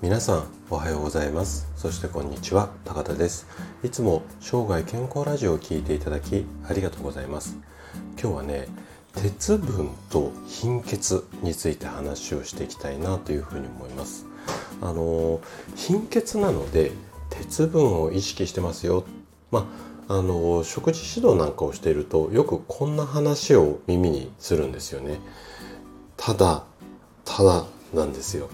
皆さんおはようございます。そしてこんにちは。高田です。いつも生涯健康ラジオを聞いていただきありがとうございます。今日はね鉄分と貧血について話をしていきたいなというふうに思います。あの貧血なので鉄分を意識してますよ。まああの食事指導なんかをしているとよくこんな話を耳にするんですよね。ただただなんですよ。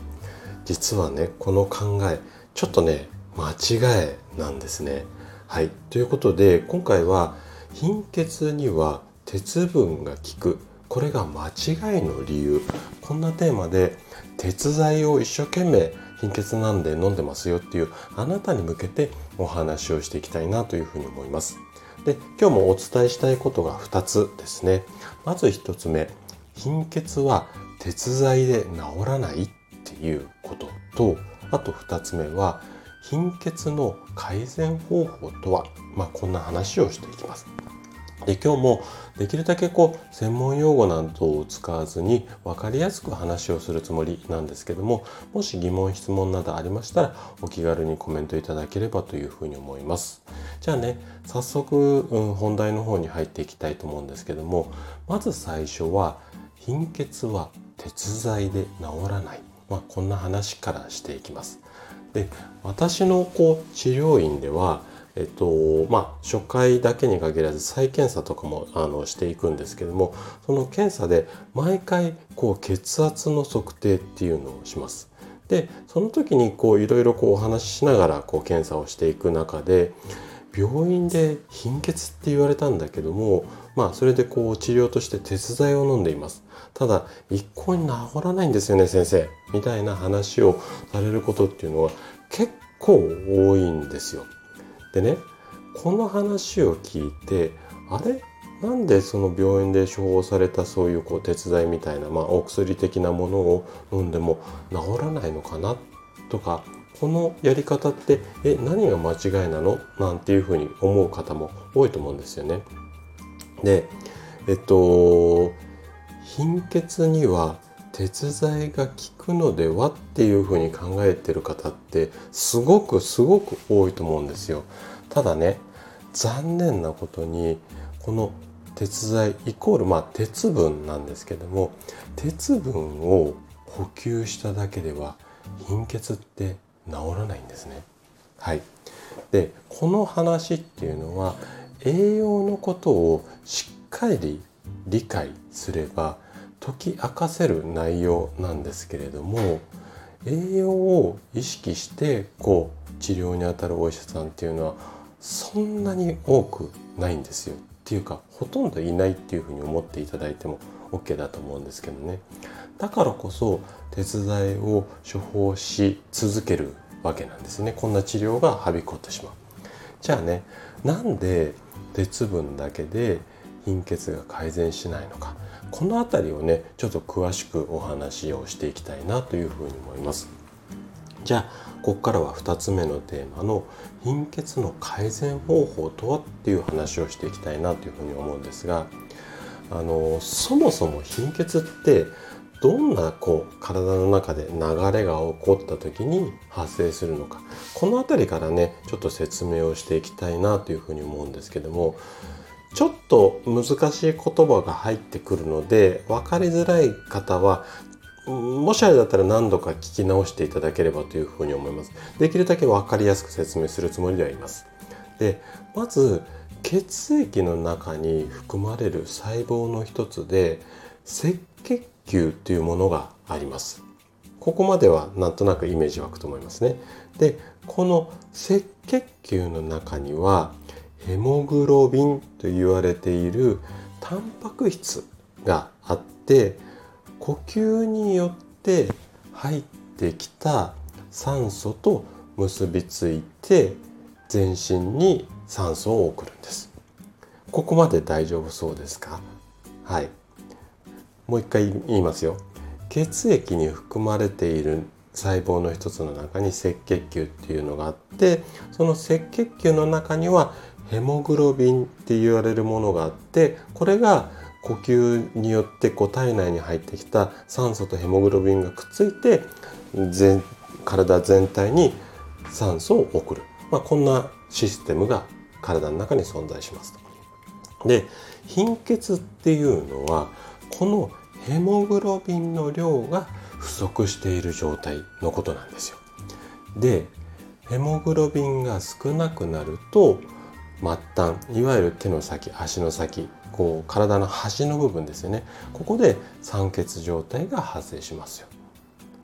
実はねこの考えちょっとね間違いなんですね。はいということで今回は貧血には鉄分が効くこれが間違いの理由こんなテーマで鉄剤を一生懸命貧血なんで飲んでますよっていうあなたに向けてお話をしていきたいなというふうに思います。で今日もお伝えしたいことが2つですね。まず1つ目貧血は鉄剤で治らないいうこととあと2つ目は貧血の改善方法とは、まあ、こんな話をしていきます。で今日もできるだけこう専門用語などを使わずに分かりやすく話をするつもりなんですけどももし疑問質問などありましたらお気軽にコメントいただければというふうに思いますじゃあね早速、うん、本題の方に入っていきたいと思うんですけどもまず最初は貧血は鉄剤で治らないまあ、こんな話からしていきます。で私のこう治療院ではえっとまあ、初回だけに限らず再検査とかもあのしていくんですけどもその検査で毎回こう血圧の測定っていうのをします。でその時にこういろいろこうお話ししながらこう検査をしていく中で病院で貧血って言われたんだけどもまあそれでこう治療として鉄剤を飲んでいます。ただ一向に治らないんですよね先生。みたいな話をされることっていうのは結構多いんですよ。でねこの話を聞いてあれ？なんでその病院で処方されたそういうこう鉄剤みたいな、まあ、お薬的なものを飲んでも治らないのかな？とかこのやり方ってえ何が間違いなの？なんていうふうに思う方も多いと思うんですよね。でえっと貧血には鉄剤が効くのではっていうふうに考えてる方ってすごくすごく多いと思うんですよ。ただね残念なことにこの鉄剤イコールまあ鉄分なんですけども鉄分を補給しただけでは貧血って治らないんですね。はい、でこの話っていうのは栄養のことをしっかり理解すれば解き明かせる内容なんですけれども栄養を意識してこう治療にあたるお医者さんっていうのはそんなに多くないんですよっていうかほとんどいないっていうふうに思っていただいても OK だと思うんですけどね。だからこそ鉄剤を処方し続けるわけなんですね。こんな治療がはびこってしまう。じゃあねなんで鉄分だけで貧血が改善しないのか。この辺りをねちょっと詳しくお話をしていきたいなというふうに思います。じゃあここからは2つ目のテーマの貧血の改善方法とはっていう話をしていきたいなというふうに思うんですがあのそもそも貧血ってどんなこう体の中で流れが起こった時に発生するのか。この辺りからねちょっと説明をしていきたいなというふうに思うんですけどもちょっと難しい言葉が入ってくるので分かりづらい方はもしあれだったら何度か聞き直していただければというふうに思います。できるだけ分かりやすく説明するつもりではいます。でまず血液の中に含まれる細胞の一つで赤血球というものがあります。ここまではなんとなくイメージ湧くと思いますね。で、この赤血球の中にはヘモグロビンと言われているタンパク質があって呼吸によって入ってきた酸素と結びついて全身に酸素を送るんです。ここまで大丈夫そうですか？はい。もう一回言いますよ血液に含まれている細胞の一つの中に赤血球っていうのがあってその赤血球の中にはヘモグロビンって言われるものがあってこれが呼吸によってこう体内に入ってきた酸素とヘモグロビンがくっついて全体全体に酸素を送る、まあ、こんなシステムが体の中に存在しますと。で貧血っていうのはこのヘモグロビンの量が不足している状態のことなんですよ。でヘモグロビンが少なくなると末端いわゆる手の先足の先こう体の端の部分ですよねここで酸欠状態が発生しますよ。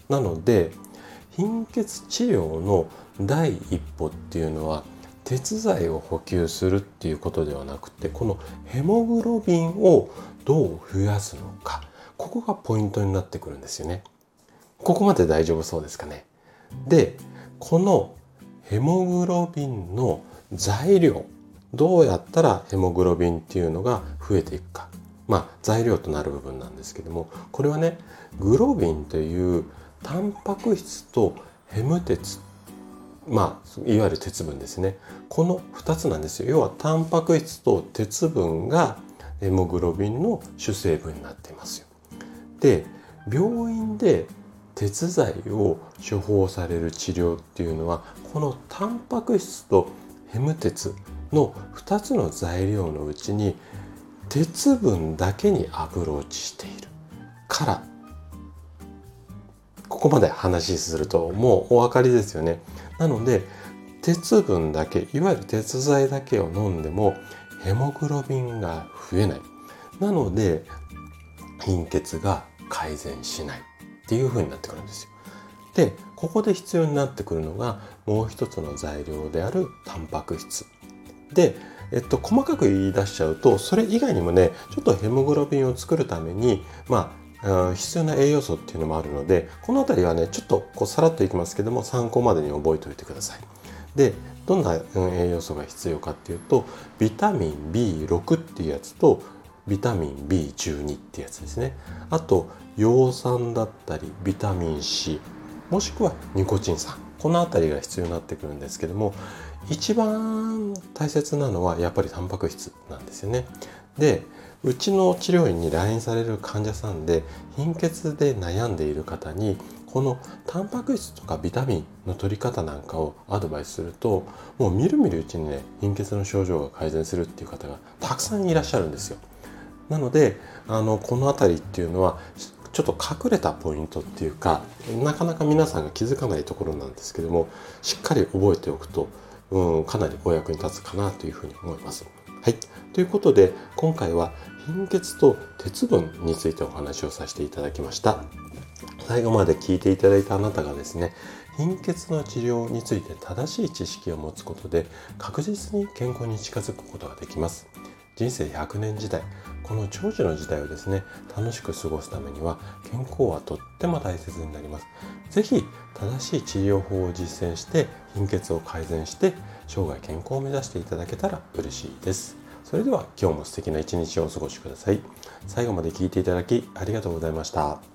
なので貧血治療の第一歩っていうのは鉄剤を補給するっていうことではなくてこのヘモグロビンをどう増やすのかここがポイントになってくるんですよね。ここまで大丈夫そうですかね。でこのヘモグロビンの材料どうやったらヘモグロビンっていうのが増えていくか。まあ材料となる部分なんですけどもこれはねグロビンというタンパク質とヘム鉄まあいわゆる鉄分ですね。この2つなんですよ。要はタンパク質と鉄分がヘモグロビンの主成分になっていますよ。で病院で鉄剤を処方される治療っていうのはこのタンパク質とヘム鉄の2つの材料のうちに鉄分だけにアプローチしているからここまで話しするともうお分かりですよね。なので鉄分だけいわゆる鉄剤だけを飲んでもヘモグロビンが増えない。なので貧血が改善しないっていう風になってくるんですよ。でここで必要になってくるのがもう一つの材料であるタンパク質で、えっと、細かく言い出しちゃうとそれ以外にもねちょっとヘモグロビンを作るためにまあ必要な栄養素っていうのもあるのでこの辺りはねちょっとこうさらっといきますけども参考までに覚えておいてください。でどんな栄養素が必要かっていうとビタミン B6 っていうやつとビタミン B12 ってやつですねあと葉酸だったりビタミン C もしくはニコチン酸この辺りが必要になってくるんですけども一番大切なのはやっぱりタンパク質なんですよね。でうちの治療院に来院される患者さんで貧血で悩んでいる方にこのタンパク質とかビタミンの取り方なんかをアドバイスするともうみるみるうちにね貧血の症状が改善するっていう方がたくさんいらっしゃるんですよ。なのであのこの辺りっていうのはちょっと隠れたポイントっていうかなかなか皆さんが気づかないところなんですけどもしっかり覚えておくとうん、かなりお役に立つかなというふうに思います。はい。ということで、今回は貧血と鉄分についてお話をさせていただきました。最後まで聞いていただいたあなたがですね、貧血の治療について正しい知識を持つことで確実に健康に近づくことができます。人生100年時代、この長寿の時代をですね、楽しく過ごすためには健康はとっても大切になります。是非正しい治療法を実践して貧血を改善して生涯健康を目指していただけたら嬉しいです。それでは今日も素敵な一日をお過ごしください。最後まで聞いていただきありがとうございました。